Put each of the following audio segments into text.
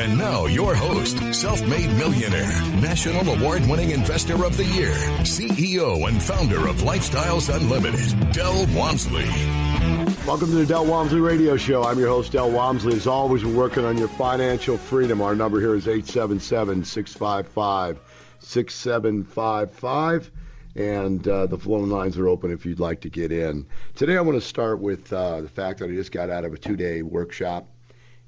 And now, your host, self made millionaire, national award winning investor of the year, CEO and founder of Lifestyles Unlimited, Del Walmsley. Welcome to the Del Walmsley Radio Show. I'm your host, Del Walmsley. As always, we're working on your financial freedom. Our number here is 877 655 6755. And uh, the phone lines are open if you'd like to get in. Today, I want to start with uh, the fact that I just got out of a two day workshop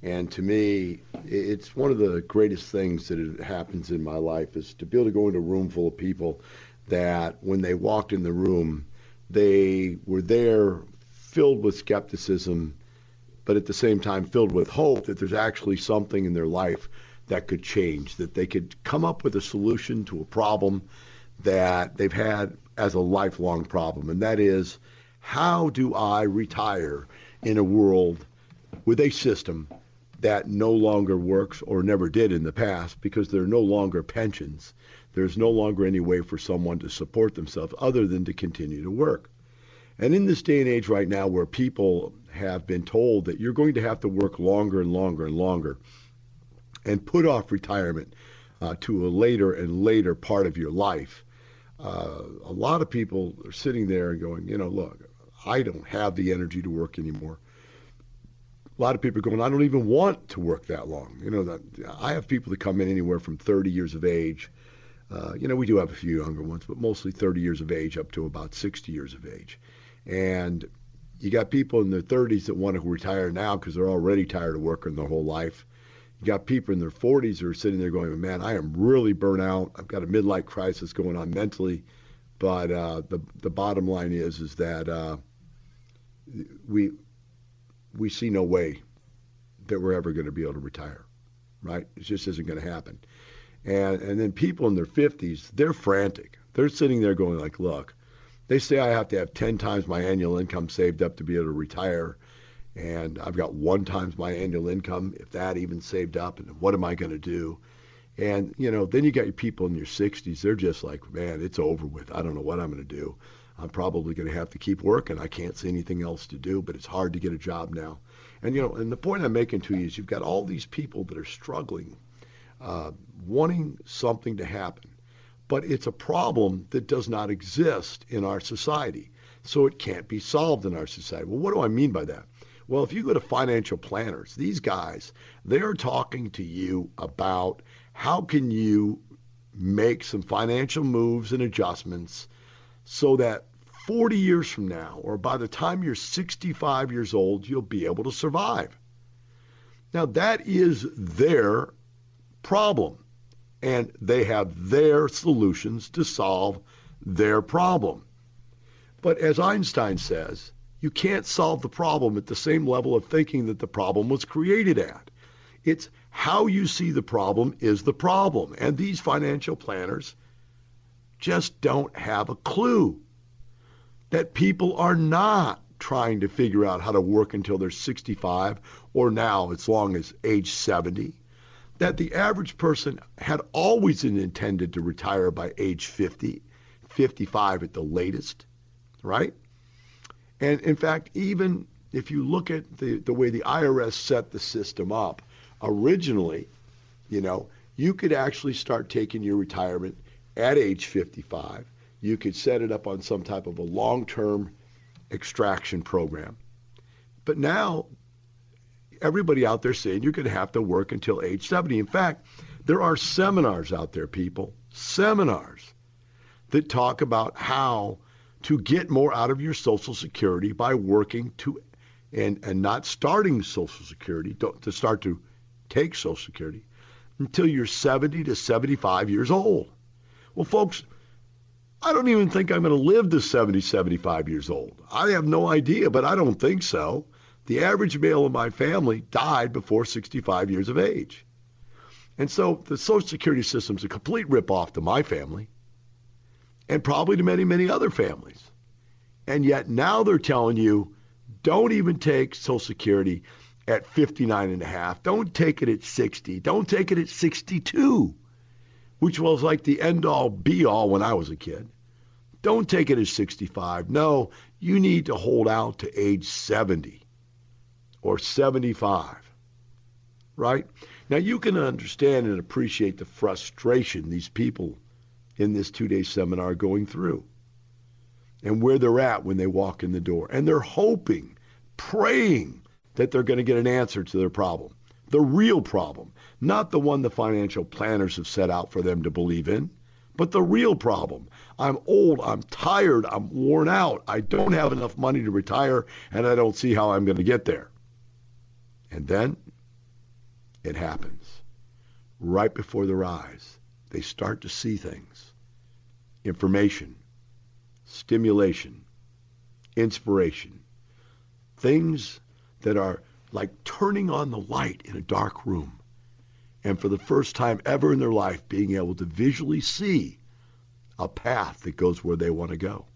and to me, it's one of the greatest things that happens in my life is to be able to go into a room full of people that when they walked in the room, they were there filled with skepticism, but at the same time filled with hope that there's actually something in their life that could change, that they could come up with a solution to a problem that they've had as a lifelong problem. And that is, how do I retire in a world with a system that no longer works or never did in the past because there are no longer pensions. There's no longer any way for someone to support themselves other than to continue to work. And in this day and age right now where people have been told that you're going to have to work longer and longer and longer and put off retirement uh, to a later and later part of your life, uh, a lot of people are sitting there and going, you know, look, I don't have the energy to work anymore a lot of people are going, I don't even want to work that long. You know, that I have people that come in anywhere from 30 years of age. Uh, you know, we do have a few younger ones, but mostly 30 years of age up to about 60 years of age. And you got people in their 30s that want to retire now because they're already tired of working their whole life. You got people in their 40s who are sitting there going, man, I am really burnt out. I've got a midlife crisis going on mentally. But uh, the the bottom line is is that uh, we we see no way that we're ever going to be able to retire, right? It just isn't going to happen. And and then people in their 50s, they're frantic. They're sitting there going like, look, they say I have to have 10 times my annual income saved up to be able to retire, and I've got one times my annual income, if that even saved up, and what am I going to do? And you know, then you got your people in your 60s. They're just like, man, it's over with. I don't know what I'm going to do. I'm probably going to have to keep working. I can't see anything else to do, but it's hard to get a job now. And you know, and the point I'm making to you is you've got all these people that are struggling, uh, wanting something to happen, but it's a problem that does not exist in our society, so it can't be solved in our society. Well, what do I mean by that? Well, if you go to financial planners, these guys, they are talking to you about how can you make some financial moves and adjustments so that 40 years from now, or by the time you're 65 years old, you'll be able to survive. Now, that is their problem, and they have their solutions to solve their problem. But as Einstein says, you can't solve the problem at the same level of thinking that the problem was created at. It's how you see the problem is the problem. And these financial planners just don't have a clue that people are not trying to figure out how to work until they're 65 or now as long as age 70. That the average person had always intended to retire by age 50, 55 at the latest, right? And in fact, even if you look at the, the way the IRS set the system up, originally, you know, you could actually start taking your retirement at age 55 you could set it up on some type of a long-term extraction program. But now everybody out there saying you're going to have to work until age 70. In fact, there are seminars out there, people, seminars that talk about how to get more out of your Social Security by working to and, and not starting Social Security, to start to take Social Security until you're 70 to 75 years old. Well, folks, I don't even think I'm going to live to 70, 75 years old. I have no idea, but I don't think so. The average male in my family died before 65 years of age. And so the Social Security system is a complete ripoff to my family and probably to many, many other families. And yet now they're telling you don't even take Social Security at 59 and a half. Don't take it at 60. Don't take it at 62, which was like the end all be all when I was a kid. Don't take it as 65. No, you need to hold out to age 70 or 75. Right? Now you can understand and appreciate the frustration these people in this two-day seminar are going through and where they're at when they walk in the door. And they're hoping, praying that they're going to get an answer to their problem. The real problem, not the one the financial planners have set out for them to believe in, but the real problem. I'm old, I'm tired, I'm worn out, I don't have enough money to retire, and I don't see how I'm going to get there. And then it happens. Right before their eyes, they start to see things. Information, stimulation, inspiration, things that are like turning on the light in a dark room. And for the first time ever in their life, being able to visually see a path that goes where they want to go.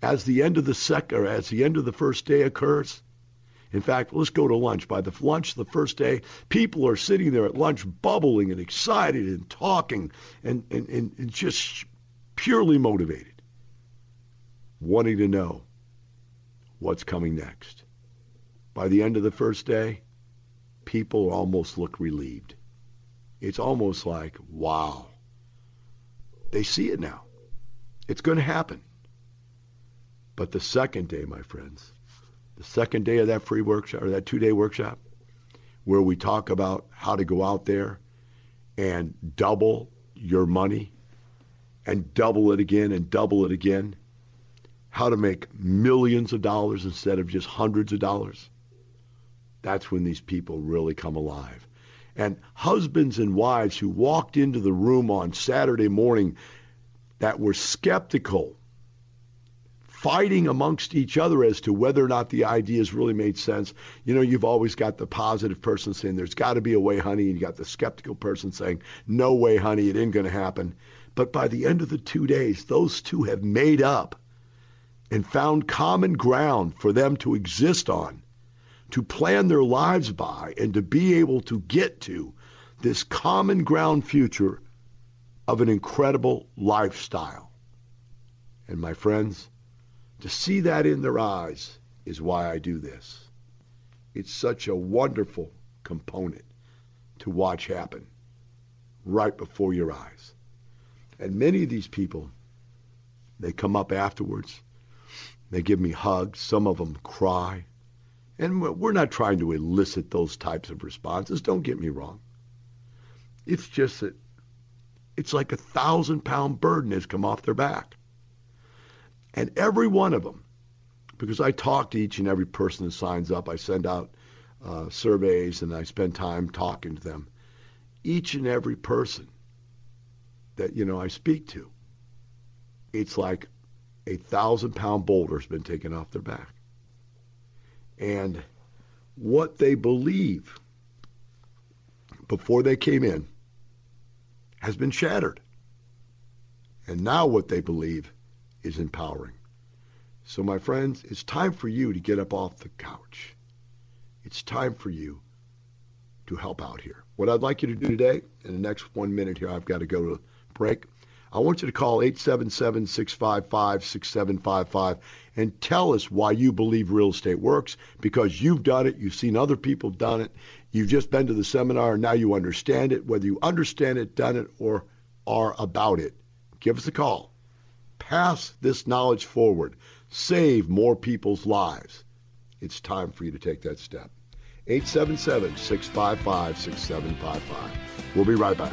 As the end of the second, or as the end of the first day occurs, in fact, let's go to lunch. By the lunch the first day, people are sitting there at lunch bubbling and excited and talking and, and, and, and just purely motivated, wanting to know what's coming next. By the end of the first day, people almost look relieved. It's almost like, wow. They see it now. It's going to happen. But the second day, my friends, the second day of that free workshop or that two-day workshop, where we talk about how to go out there and double your money and double it again and double it again, how to make millions of dollars instead of just hundreds of dollars. That's when these people really come alive. And husbands and wives who walked into the room on Saturday morning that were skeptical fighting amongst each other as to whether or not the ideas really made sense. You know, you've always got the positive person saying, there's got to be a way, honey, and you got the skeptical person saying, no way, honey, it ain't going to happen. But by the end of the two days, those two have made up and found common ground for them to exist on, to plan their lives by, and to be able to get to this common ground future of an incredible lifestyle. And my friends, to see that in their eyes is why I do this. It's such a wonderful component to watch happen right before your eyes. And many of these people, they come up afterwards. They give me hugs. Some of them cry. And we're not trying to elicit those types of responses. Don't get me wrong. It's just that it's like a thousand pound burden has come off their back. And every one of them, because I talk to each and every person that signs up, I send out uh, surveys and I spend time talking to them. Each and every person that you know I speak to, it's like a thousand pound boulder has been taken off their back. And what they believe before they came in has been shattered. And now what they believe is empowering. So, my friends, it's time for you to get up off the couch. It's time for you to help out here. What I'd like you to do today, in the next one minute here, I've got to go to break. I want you to call 877-655-6755 and tell us why you believe real estate works because you've done it, you've seen other people done it, you've just been to the seminar and now you understand it, whether you understand it, done it, or are about it. Give us a call pass this knowledge forward, save more people's lives. It's time for you to take that step. 877 655 6755. We'll be right back.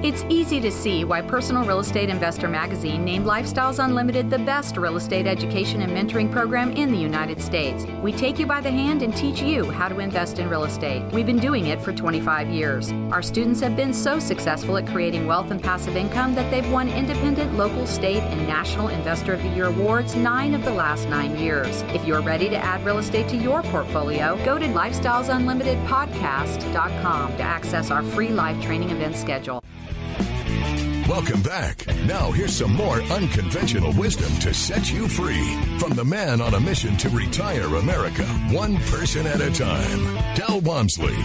It's easy to see why Personal Real Estate Investor magazine named Lifestyles Unlimited the best real estate education and mentoring program in the United States. We take you by the hand and teach you how to invest in real estate. We've been doing it for 25 years. Our students have been so successful at creating wealth and passive income that they've won independent, local, state, and national Investor of the Year awards nine of the last nine years. If you're ready to add real estate to your portfolio, go to lifestylesunlimitedpodcast.com to access our free live training event schedule. Welcome back. Now, here's some more unconventional wisdom to set you free from the man on a mission to retire America, one person at a time, Del Walmsley.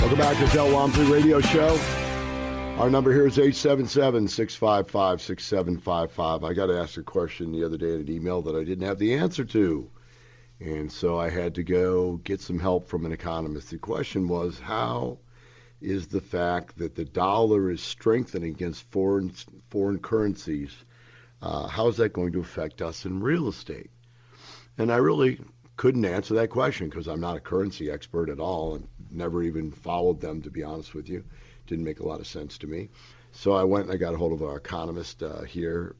Welcome back to Del Walmsley Radio Show. Our number here is 877 655 6755. I got to ask a question the other day in an email that I didn't have the answer to. And so I had to go get some help from an economist. The question was how is the fact that the dollar is strengthening against foreign foreign currencies, uh, how is that going to affect us in real estate? And I really couldn't answer that question because I'm not a currency expert at all and never even followed them, to be honest with you. Didn't make a lot of sense to me. So I went and I got a hold of our economist uh, here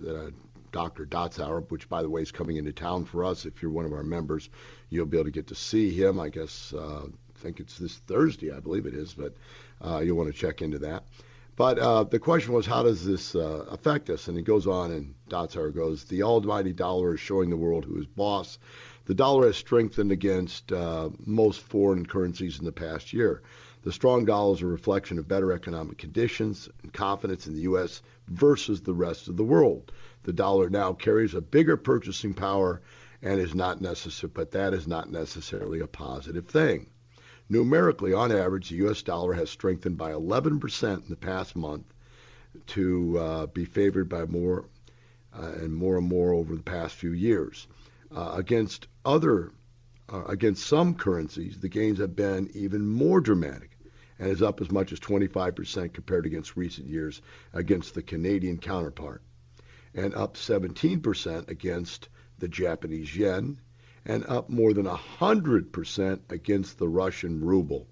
that Dr. Dotzour, which, by the way, is coming into town for us. If you're one of our members, you'll be able to get to see him. I guess uh, I think it's this Thursday, I believe it is, but uh, you'll want to check into that. But uh, the question was, how does this uh, affect us? And it goes on, and Dotzour goes, the almighty dollar is showing the world who is boss. The dollar has strengthened against uh, most foreign currencies in the past year. The strong dollar is a reflection of better economic conditions and confidence in the U.S. versus the rest of the world the dollar now carries a bigger purchasing power and is not necessary, but that is not necessarily a positive thing. Numerically, on average, the U.S. dollar has strengthened by 11% in the past month to uh, be favored by more uh, and more and more over the past few years. Uh, against other, uh, against some currencies, the gains have been even more dramatic and is up as much as 25% compared against recent years against the Canadian counterpart and up 17% against the Japanese yen and up more than 100% against the Russian ruble.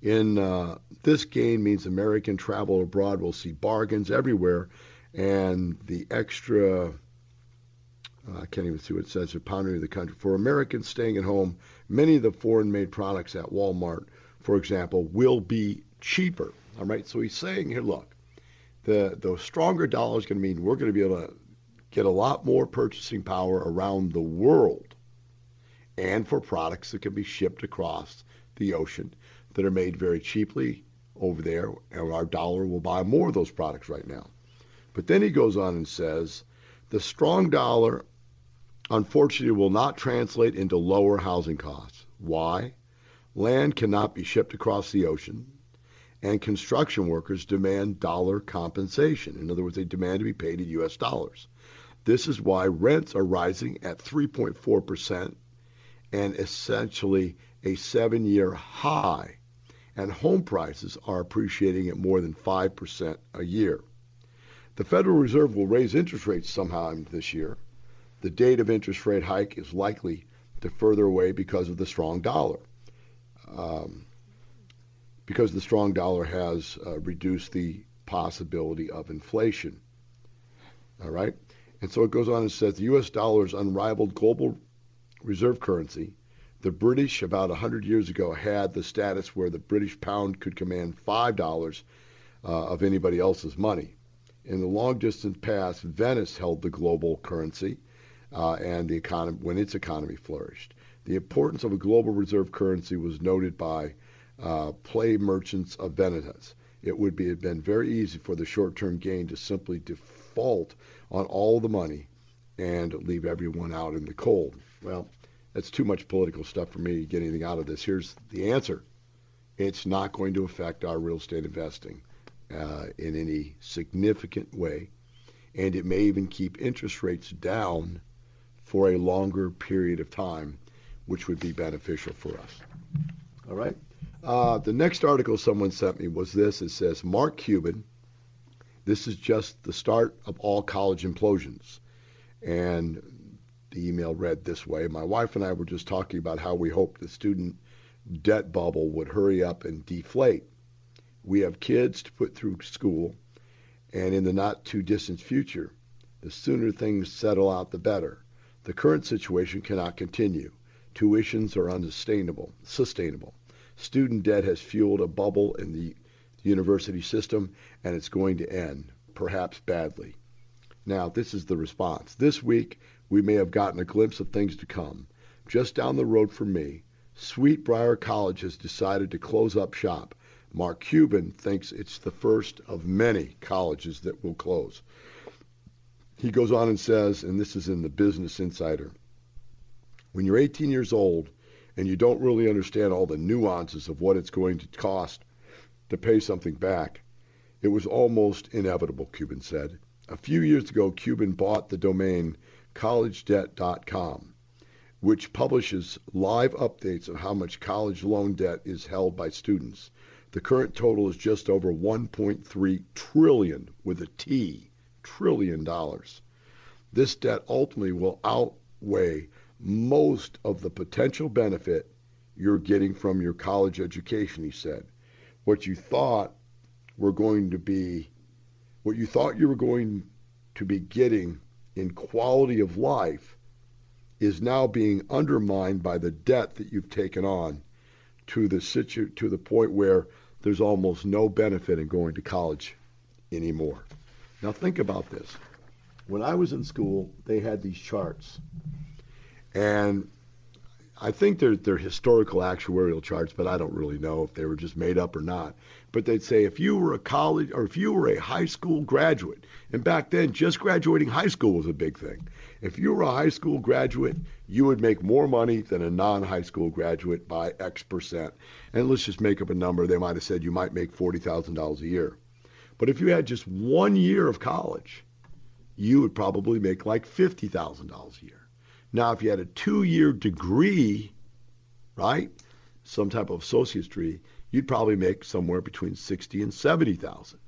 In uh, this gain means American travel abroad will see bargains everywhere, and the extra uh, I can't even see what it says. They're pounding the country. For Americans staying at home, many of the foreign-made products at Walmart, for example, will be cheaper. All right. So he's saying here, look, the the stronger dollar is going to mean we're going to be able to get a lot more purchasing power around the world and for products that can be shipped across the ocean that are made very cheaply over there and our dollar will buy more of those products right now. But then he goes on and says the strong dollar unfortunately will not translate into lower housing costs. Why? Land cannot be shipped across the ocean and construction workers demand dollar compensation. In other words, they demand to be paid in U.S. dollars. This is why rents are rising at 3.4% and essentially a seven year high, and home prices are appreciating at more than 5% a year. The Federal Reserve will raise interest rates sometime this year. The date of interest rate hike is likely to further away because of the strong dollar. Um, because the strong dollar has uh, reduced the possibility of inflation. All right? And so it goes on and says the US dollar is unrivaled global reserve currency. The British, about 100 years ago, had the status where the British pound could command $5 uh, of anybody else's money. In the long distance past, Venice held the global currency uh, and the economy when its economy flourished. The importance of a global reserve currency was noted by uh, play merchants of Venice. It would be, have been very easy for the short-term gain to simply default on all the money and leave everyone out in the cold. Well, that's too much political stuff for me to get anything out of this. Here's the answer. It's not going to affect our real estate investing uh, in any significant way, and it may even keep interest rates down for a longer period of time, which would be beneficial for us. All right. Uh, the next article someone sent me was this. It says Mark Cuban. This is just the start of all college implosions. And the email read this way My wife and I were just talking about how we hope the student debt bubble would hurry up and deflate. We have kids to put through school, and in the not too distant future, the sooner things settle out, the better. The current situation cannot continue. Tuitions are unsustainable. Sustainable. Student debt has fueled a bubble in the university system, and it's going to end, perhaps badly. Now, this is the response. This week, we may have gotten a glimpse of things to come. Just down the road from me, Sweet Briar College has decided to close up shop. Mark Cuban thinks it's the first of many colleges that will close. He goes on and says, and this is in the Business Insider when you're 18 years old and you don't really understand all the nuances of what it's going to cost to pay something back, it was almost inevitable, Cuban said. A few years ago, Cuban bought the domain collegedebt.com, which publishes live updates of how much college loan debt is held by students. The current total is just over 1.3 trillion with a T, trillion dollars. This debt ultimately will outweigh most of the potential benefit you're getting from your college education, he said. What you thought were going to be, what you thought you were going to be getting in quality of life is now being undermined by the debt that you've taken on to the situ- to the point where there's almost no benefit in going to college anymore. Now think about this. When I was in school, they had these charts and I think they're, they're historical actuarial charts, but I don't really know if they were just made up or not. But they'd say if you were a college or if you were a high school graduate, and back then just graduating high school was a big thing. If you were a high school graduate, you would make more money than a non high school graduate by X percent. And let's just make up a number. They might have said you might make $40,000 a year. But if you had just one year of college, you would probably make like $50,000 a year. Now, if you had a two-year degree, right, some type of associate's degree, you'd probably make somewhere between sixty and seventy thousand.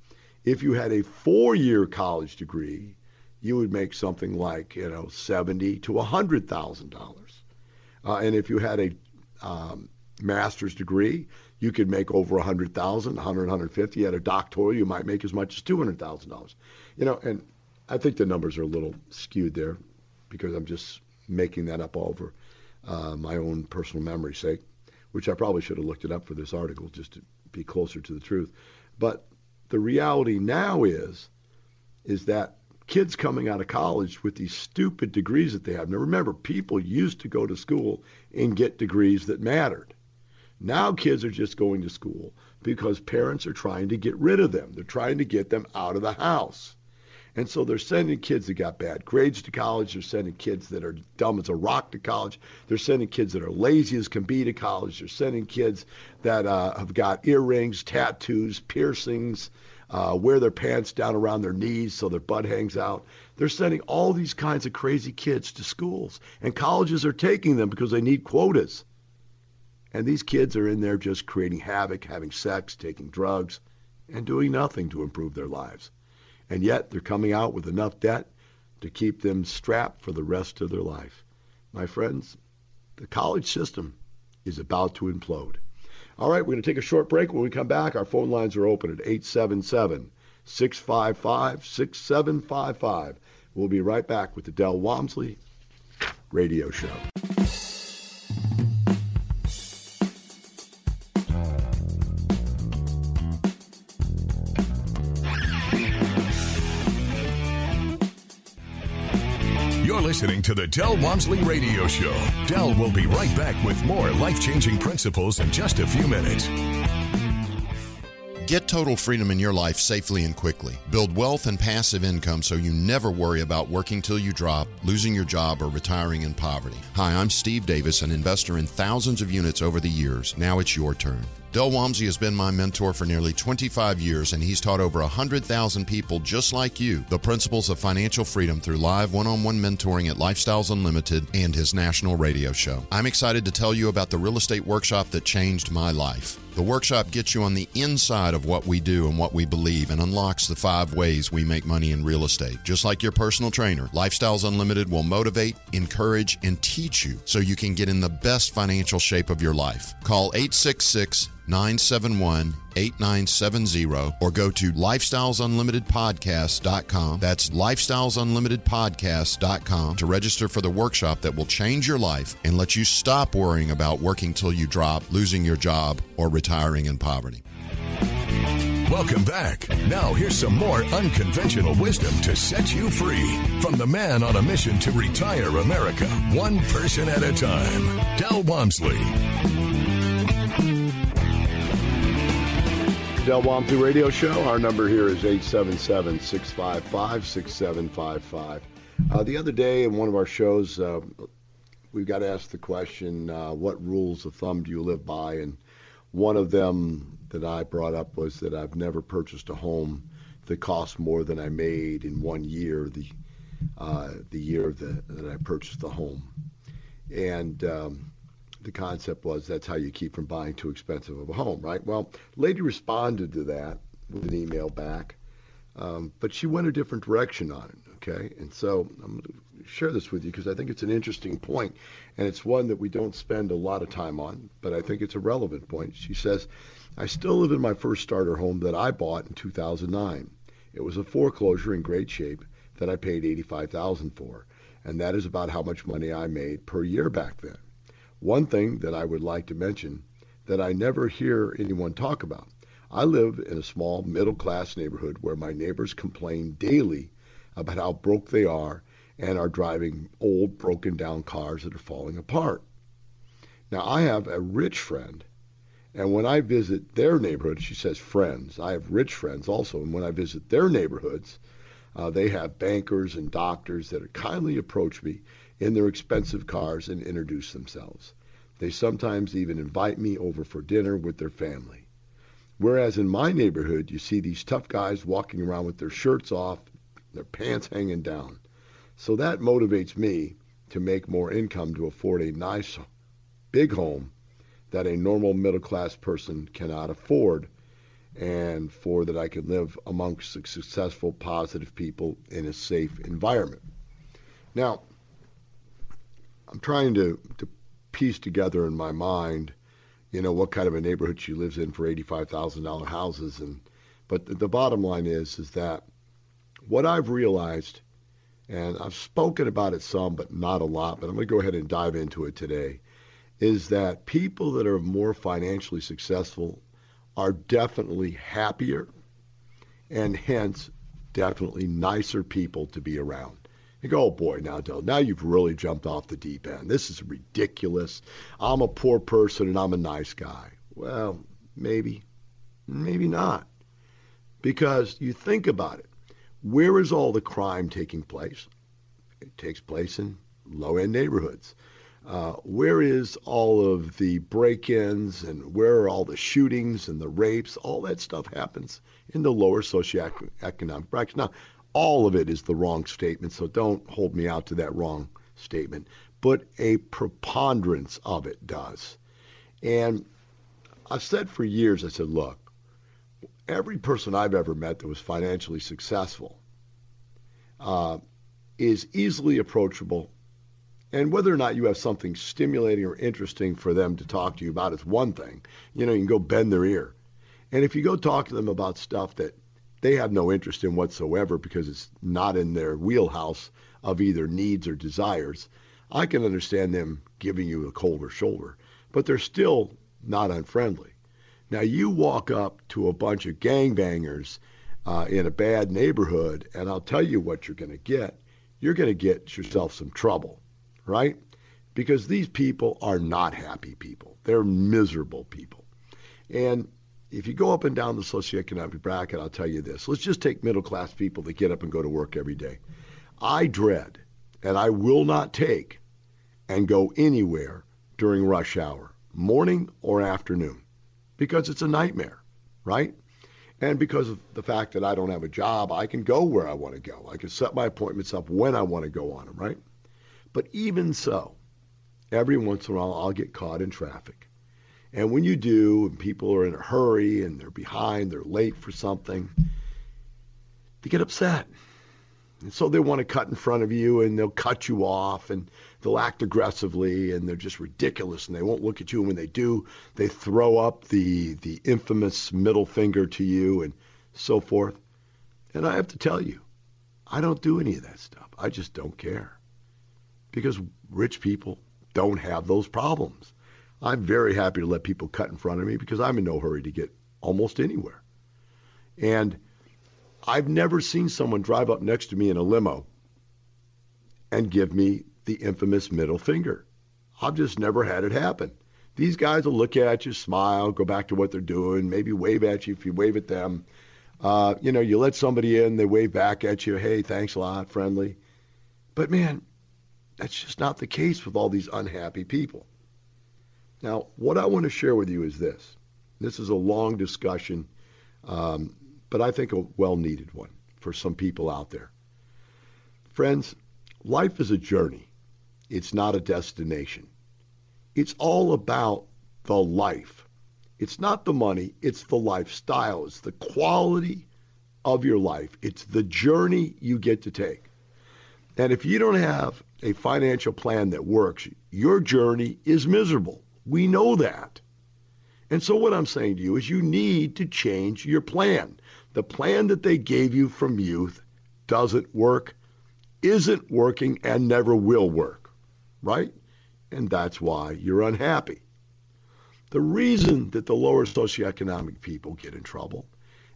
If you had a four-year college degree, you would make something like you know seventy to a hundred thousand uh, dollars. And if you had a um, master's degree, you could make over a hundred thousand, hundred, hundred fifty. You had a doctoral, you might make as much as two hundred thousand dollars. You know, and I think the numbers are a little skewed there because I'm just making that up over uh, my own personal memory's sake, which I probably should have looked it up for this article just to be closer to the truth. But the reality now is, is that kids coming out of college with these stupid degrees that they have. Now remember, people used to go to school and get degrees that mattered. Now kids are just going to school because parents are trying to get rid of them. They're trying to get them out of the house. And so they're sending kids that got bad grades to college. They're sending kids that are dumb as a rock to college. They're sending kids that are lazy as can be to college. They're sending kids that uh, have got earrings, tattoos, piercings, uh, wear their pants down around their knees so their butt hangs out. They're sending all these kinds of crazy kids to schools. And colleges are taking them because they need quotas. And these kids are in there just creating havoc, having sex, taking drugs, and doing nothing to improve their lives and yet they're coming out with enough debt to keep them strapped for the rest of their life. My friends, the college system is about to implode. All right, we're going to take a short break. When we come back, our phone lines are open at 877 655 6755. We'll be right back with the Del Walmsley Radio Show. Listening to the Del Walmsley Radio Show. Del will be right back with more life changing principles in just a few minutes. Get total freedom in your life safely and quickly. Build wealth and passive income so you never worry about working till you drop, losing your job, or retiring in poverty. Hi, I'm Steve Davis, an investor in thousands of units over the years. Now it's your turn. Del Walmsley has been my mentor for nearly 25 years, and he's taught over 100,000 people just like you the principles of financial freedom through live one on one mentoring at Lifestyles Unlimited and his national radio show. I'm excited to tell you about the real estate workshop that changed my life. The workshop gets you on the inside of what we do and what we believe and unlocks the five ways we make money in real estate. Just like your personal trainer, Lifestyles Unlimited will motivate, encourage, and teach you so you can get in the best financial shape of your life. Call 866 971 8970 or go to lifestylesunlimitedpodcast.com. That's lifestylesunlimitedpodcast.com to register for the workshop that will change your life and let you stop worrying about working till you drop, losing your job, or retiring in poverty. Welcome back. Now, here's some more unconventional wisdom to set you free from the man on a mission to retire America, one person at a time, Del Walmsley. Del Walmsley Radio Show. Our number here is 877 655 6755. Uh, the other day in one of our shows, uh, we got asked the question, uh, What rules of thumb do you live by? And one of them that I brought up was that I've never purchased a home that cost more than I made in one year, the, uh, the year that I purchased the home. And um, the concept was that's how you keep from buying too expensive of a home, right? Well, lady responded to that with an email back, um, but she went a different direction on it, okay? And so I'm going to share this with you because I think it's an interesting point, and it's one that we don't spend a lot of time on, but I think it's a relevant point. She says, I still live in my first starter home that I bought in 2009. It was a foreclosure in great shape that I paid 85000 for, and that is about how much money I made per year back then. One thing that I would like to mention that I never hear anyone talk about. I live in a small middle class neighborhood where my neighbors complain daily about how broke they are and are driving old broken down cars that are falling apart. Now I have a rich friend and when I visit their neighborhood, she says friends. I have rich friends also, and when I visit their neighborhoods, uh, they have bankers and doctors that kindly approach me in their expensive cars and introduce themselves. They sometimes even invite me over for dinner with their family. Whereas in my neighborhood, you see these tough guys walking around with their shirts off, their pants hanging down. So that motivates me to make more income to afford a nice big home that a normal middle class person cannot afford and for that I can live amongst successful, positive people in a safe environment. Now, I'm trying to, to piece together in my mind, you know, what kind of a neighborhood she lives in for $85,000 houses. And but the, the bottom line is, is that what I've realized, and I've spoken about it some, but not a lot, but I'm going to go ahead and dive into it today, is that people that are more financially successful are definitely happier and hence definitely nicer people to be around. You go, oh boy, now Del, now you've really jumped off the deep end. This is ridiculous. I'm a poor person and I'm a nice guy. Well, maybe, maybe not. Because you think about it. Where is all the crime taking place? It takes place in low end neighborhoods. Uh, where is all of the break ins and where are all the shootings and the rapes? All that stuff happens in the lower socioeconomic brackets. Now, all of it is the wrong statement, so don't hold me out to that wrong statement. But a preponderance of it does. And I've said for years, I said, look, every person I've ever met that was financially successful uh, is easily approachable. And whether or not you have something stimulating or interesting for them to talk to you about is one thing. You know, you can go bend their ear. And if you go talk to them about stuff that they have no interest in whatsoever because it's not in their wheelhouse of either needs or desires. I can understand them giving you a colder shoulder, but they're still not unfriendly. Now, you walk up to a bunch of gangbangers uh, in a bad neighborhood, and I'll tell you what you're going to get. You're going to get yourself some trouble, right? Because these people are not happy people. They're miserable people. And if you go up and down the socioeconomic bracket, I'll tell you this. Let's just take middle class people that get up and go to work every day. I dread, and I will not take and go anywhere during rush hour, morning or afternoon, because it's a nightmare, right? And because of the fact that I don't have a job, I can go where I want to go. I can set my appointments up when I want to go on them, right? But even so, every once in a while I'll get caught in traffic. And when you do, and people are in a hurry and they're behind, they're late for something, they get upset. And so they want to cut in front of you and they'll cut you off and they'll act aggressively and they're just ridiculous and they won't look at you. And when they do, they throw up the, the infamous middle finger to you and so forth. And I have to tell you, I don't do any of that stuff. I just don't care because rich people don't have those problems. I'm very happy to let people cut in front of me because I'm in no hurry to get almost anywhere. And I've never seen someone drive up next to me in a limo and give me the infamous middle finger. I've just never had it happen. These guys will look at you, smile, go back to what they're doing, maybe wave at you if you wave at them. Uh, you know, you let somebody in, they wave back at you, hey, thanks a lot, friendly. But man, that's just not the case with all these unhappy people. Now, what I want to share with you is this. This is a long discussion um, but I think a well needed one for some people out there. Friends, life is a journey, it's not a destination. It's all about the life. It's not the money, it's the lifestyle, it's the quality of your life, it's the journey you get to take. And if you don't have a financial plan that works, your journey is miserable. We know that. And so what I'm saying to you is you need to change your plan. The plan that they gave you from youth doesn't work, isn't working, and never will work, right? And that's why you're unhappy. The reason that the lower socioeconomic people get in trouble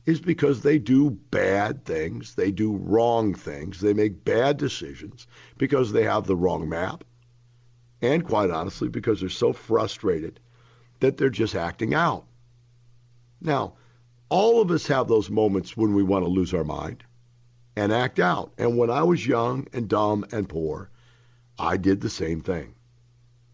is because they do bad things, they do wrong things, they make bad decisions because they have the wrong map, and quite honestly, because they're so frustrated that they're just acting out. Now, all of us have those moments when we want to lose our mind and act out. And when I was young and dumb and poor, I did the same thing.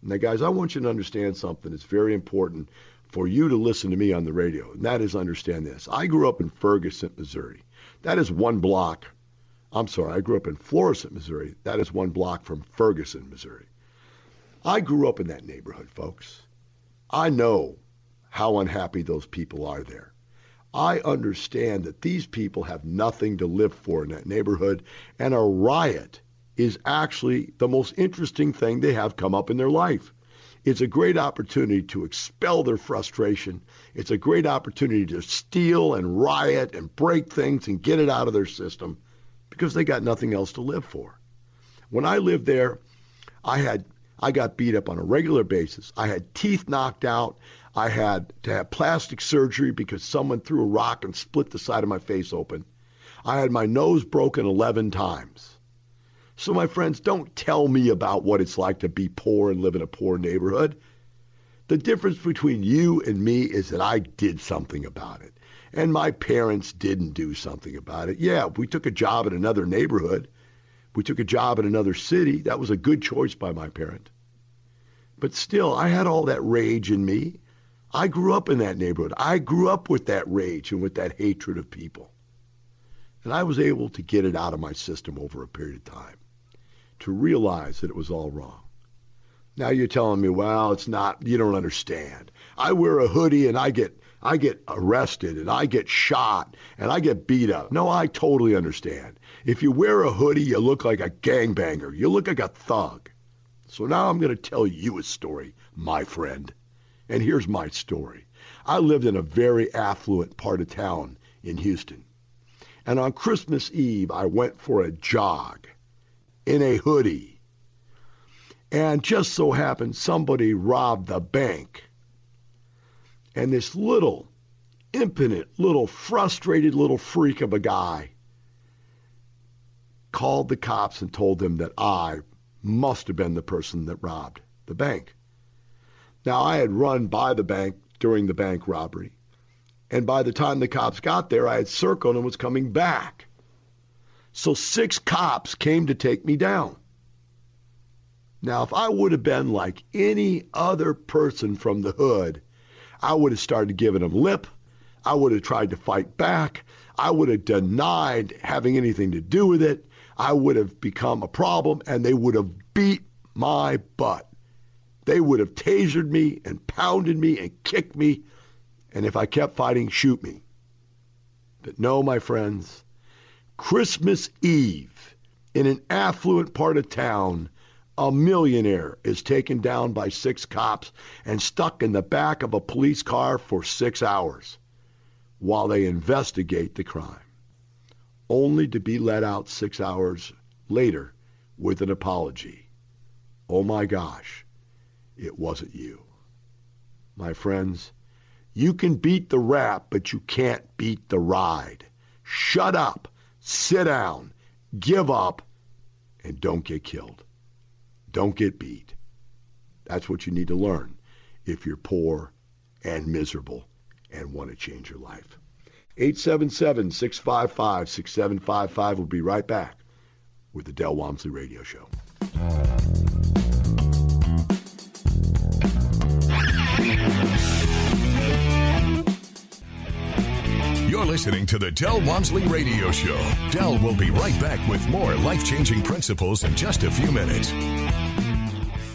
Now, guys, I want you to understand something that's very important for you to listen to me on the radio, and that is understand this. I grew up in Ferguson, Missouri. That is one block. I'm sorry, I grew up in Florissant, Missouri. That is one block from Ferguson, Missouri. I grew up in that neighborhood, folks. I know how unhappy those people are there. I understand that these people have nothing to live for in that neighborhood, and a riot is actually the most interesting thing they have come up in their life. It's a great opportunity to expel their frustration. It's a great opportunity to steal and riot and break things and get it out of their system because they got nothing else to live for. When I lived there, I had I got beat up on a regular basis. I had teeth knocked out. I had to have plastic surgery because someone threw a rock and split the side of my face open. I had my nose broken 11 times. So, my friends, don't tell me about what it's like to be poor and live in a poor neighborhood. The difference between you and me is that I did something about it. And my parents didn't do something about it. Yeah, we took a job in another neighborhood. We took a job in another city. That was a good choice by my parent. But still, I had all that rage in me. I grew up in that neighborhood. I grew up with that rage and with that hatred of people. And I was able to get it out of my system over a period of time to realize that it was all wrong. Now you're telling me, well, it's not, you don't understand. I wear a hoodie and I get I get arrested and I get shot and I get beat up. No, I totally understand. If you wear a hoodie, you look like a gangbanger. You look like a thug. So now I'm going to tell you a story, my friend. And here's my story. I lived in a very affluent part of town in Houston. And on Christmas Eve, I went for a jog in a hoodie. And just so happened somebody robbed the bank. And this little, impotent, little, frustrated little freak of a guy called the cops and told them that I must have been the person that robbed the bank. Now, I had run by the bank during the bank robbery. And by the time the cops got there, I had circled and was coming back. So six cops came to take me down. Now, if I would have been like any other person from the hood, I would have started giving them lip. I would have tried to fight back. I would have denied having anything to do with it. I would have become a problem and they would have beat my butt. They would have tasered me and pounded me and kicked me. And if I kept fighting, shoot me. But no, my friends, Christmas Eve in an affluent part of town, a millionaire is taken down by six cops and stuck in the back of a police car for six hours while they investigate the crime, only to be let out six hours later with an apology. Oh my gosh, it wasn't you. My friends, you can beat the rap, but you can't beat the ride. Shut up, sit down, give up, and don't get killed. Don't get beat. That's what you need to learn if you're poor and miserable and want to change your life. 877 655 6755. We'll be right back with the Del Walmsley Radio Show. You're listening to the Del Walmsley Radio Show. Del will be right back with more life changing principles in just a few minutes.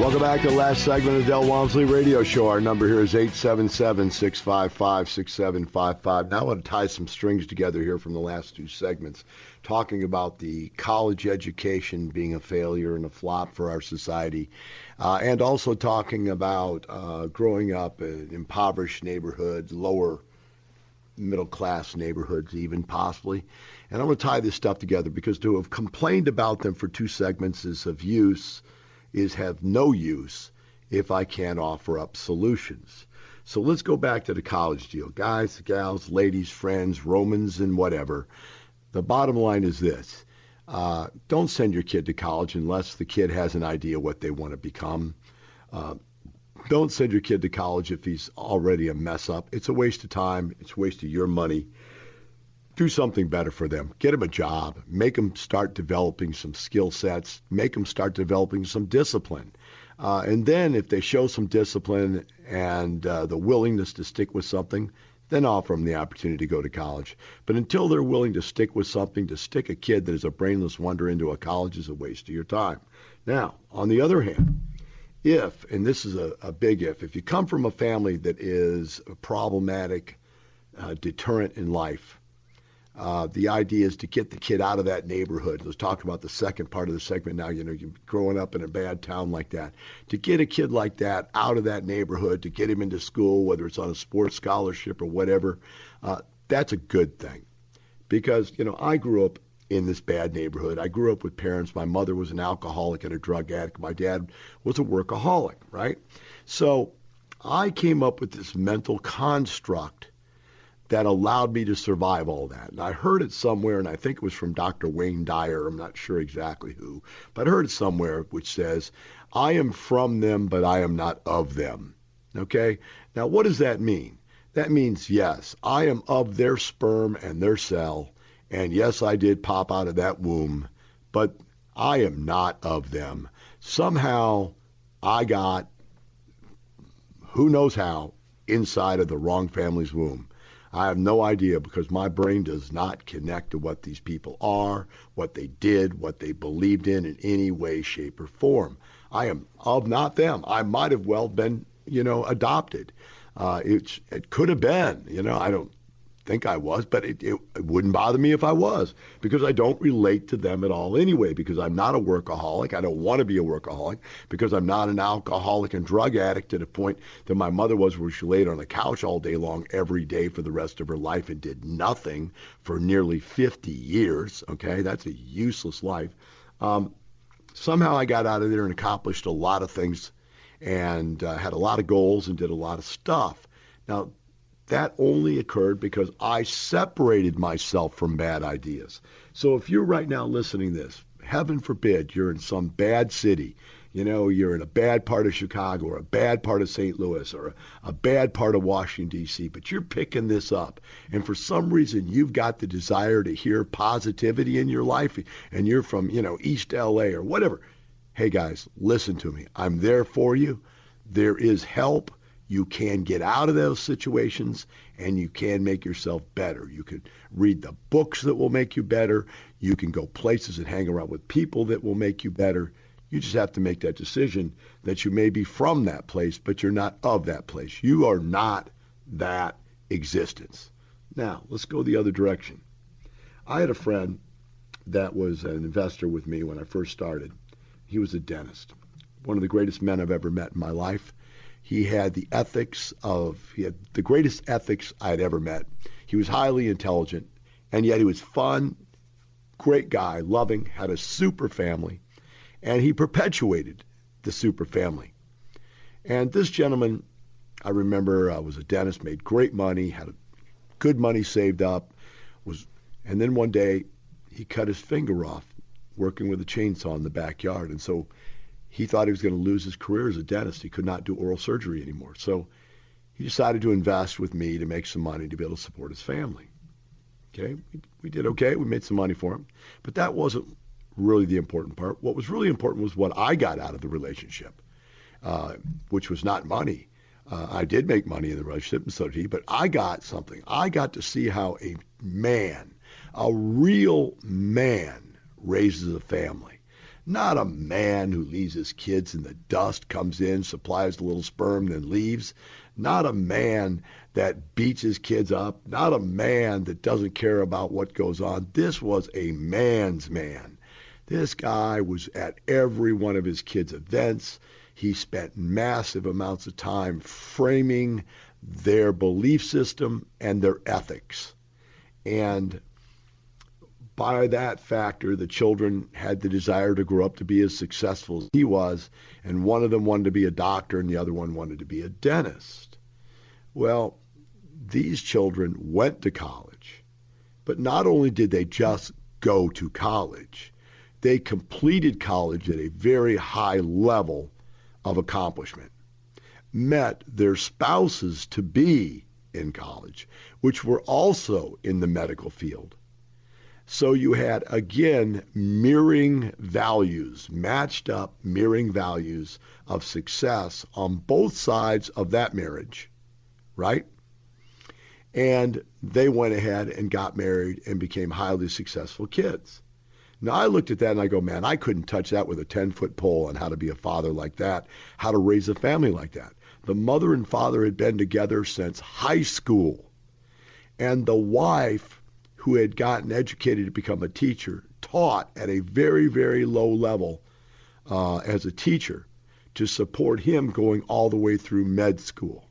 Welcome back to the last segment of the Del Walmsley Radio Show. Our number here is 877 655 6755. Now I want to tie some strings together here from the last two segments, talking about the college education being a failure and a flop for our society, uh, and also talking about uh, growing up in impoverished neighborhoods, lower middle class neighborhoods, even possibly. And I'm going to tie this stuff together because to have complained about them for two segments is of use is have no use if I can't offer up solutions. So let's go back to the college deal. Guys, gals, ladies, friends, Romans, and whatever. The bottom line is this. Uh, don't send your kid to college unless the kid has an idea what they want to become. Uh, don't send your kid to college if he's already a mess up. It's a waste of time. It's a waste of your money do something better for them. Get them a job. Make them start developing some skill sets. Make them start developing some discipline. Uh, and then if they show some discipline and uh, the willingness to stick with something, then offer them the opportunity to go to college. But until they're willing to stick with something, to stick a kid that is a brainless wonder into a college is a waste of your time. Now, on the other hand, if, and this is a, a big if, if you come from a family that is a problematic uh, deterrent in life, uh, the idea is to get the kid out of that neighborhood. Let's talk about the second part of the segment now. You know, you're growing up in a bad town like that. To get a kid like that out of that neighborhood, to get him into school, whether it's on a sports scholarship or whatever, uh, that's a good thing. Because, you know, I grew up in this bad neighborhood. I grew up with parents. My mother was an alcoholic and a drug addict. My dad was a workaholic, right? So I came up with this mental construct that allowed me to survive all that. And I heard it somewhere, and I think it was from Dr. Wayne Dyer. I'm not sure exactly who, but I heard it somewhere which says, I am from them, but I am not of them. Okay? Now, what does that mean? That means, yes, I am of their sperm and their cell, and yes, I did pop out of that womb, but I am not of them. Somehow I got, who knows how, inside of the wrong family's womb. I have no idea because my brain does not connect to what these people are, what they did, what they believed in in any way, shape, or form. I am of not them. I might have well been, you know, adopted. Uh, it, it could have been, you know, I don't, think I was, but it, it, it, wouldn't bother me if I was because I don't relate to them at all anyway, because I'm not a workaholic. I don't want to be a workaholic because I'm not an alcoholic and drug addict to the point that my mother was where she laid on the couch all day long every day for the rest of her life and did nothing for nearly 50 years. Okay, that's a useless life. Um, somehow I got out of there and accomplished a lot of things and uh, had a lot of goals and did a lot of stuff. Now, that only occurred because I separated myself from bad ideas. So if you're right now listening this, heaven forbid you're in some bad city, you know, you're in a bad part of Chicago or a bad part of St. Louis or a, a bad part of Washington, D.C., but you're picking this up. And for some reason, you've got the desire to hear positivity in your life and you're from, you know, East L.A. or whatever. Hey, guys, listen to me. I'm there for you. There is help you can get out of those situations and you can make yourself better. You can read the books that will make you better. You can go places and hang around with people that will make you better. You just have to make that decision that you may be from that place, but you're not of that place. You are not that existence. Now, let's go the other direction. I had a friend that was an investor with me when I first started. He was a dentist, one of the greatest men I've ever met in my life he had the ethics of, he had the greatest ethics I'd ever met. He was highly intelligent, and yet he was fun, great guy, loving, had a super family, and he perpetuated the super family. And this gentleman, I remember, uh, was a dentist, made great money, had good money saved up, was, and then one day he cut his finger off working with a chainsaw in the backyard, and so he thought he was going to lose his career as a dentist. He could not do oral surgery anymore. So he decided to invest with me to make some money to be able to support his family. Okay, we, we did okay. We made some money for him, but that wasn't really the important part. What was really important was what I got out of the relationship, uh, which was not money. Uh, I did make money in the relationship, and so did he. But I got something. I got to see how a man, a real man, raises a family not a man who leaves his kids in the dust, comes in, supplies a little sperm, then leaves. Not a man that beats his kids up. Not a man that doesn't care about what goes on. This was a man's man. This guy was at every one of his kids' events. He spent massive amounts of time framing their belief system and their ethics. And by that factor, the children had the desire to grow up to be as successful as he was, and one of them wanted to be a doctor and the other one wanted to be a dentist. Well, these children went to college, but not only did they just go to college, they completed college at a very high level of accomplishment, met their spouses to be in college, which were also in the medical field so you had, again, mirroring values, matched up mirroring values of success on both sides of that marriage, right? And they went ahead and got married and became highly successful kids. Now I looked at that and I go, man, I couldn't touch that with a 10 foot pole on how to be a father like that, how to raise a family like that. The mother and father had been together since high school. And the wife who had gotten educated to become a teacher taught at a very, very low level uh, as a teacher to support him going all the way through med school.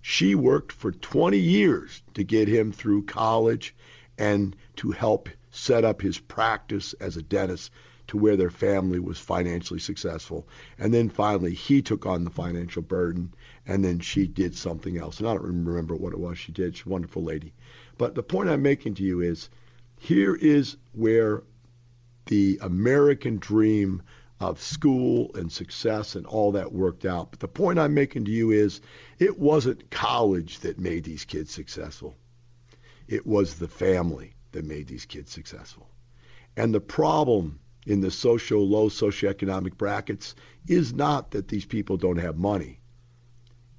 She worked for 20 years to get him through college and to help set up his practice as a dentist to where their family was financially successful. And then finally, he took on the financial burden, and then she did something else. And I don't remember what it was she did. She's a wonderful lady. But the point I'm making to you is here is where the American dream of school and success and all that worked out. But the point I'm making to you is it wasn't college that made these kids successful. It was the family that made these kids successful. And the problem in the social low socioeconomic brackets is not that these people don't have money.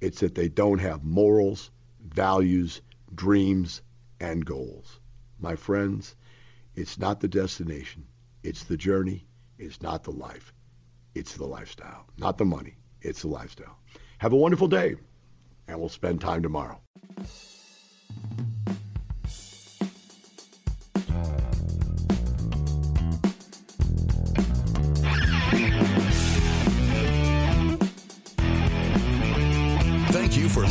It's that they don't have morals, values, dreams, and goals. My friends, it's not the destination. It's the journey. It's not the life. It's the lifestyle. Not the money. It's the lifestyle. Have a wonderful day, and we'll spend time tomorrow.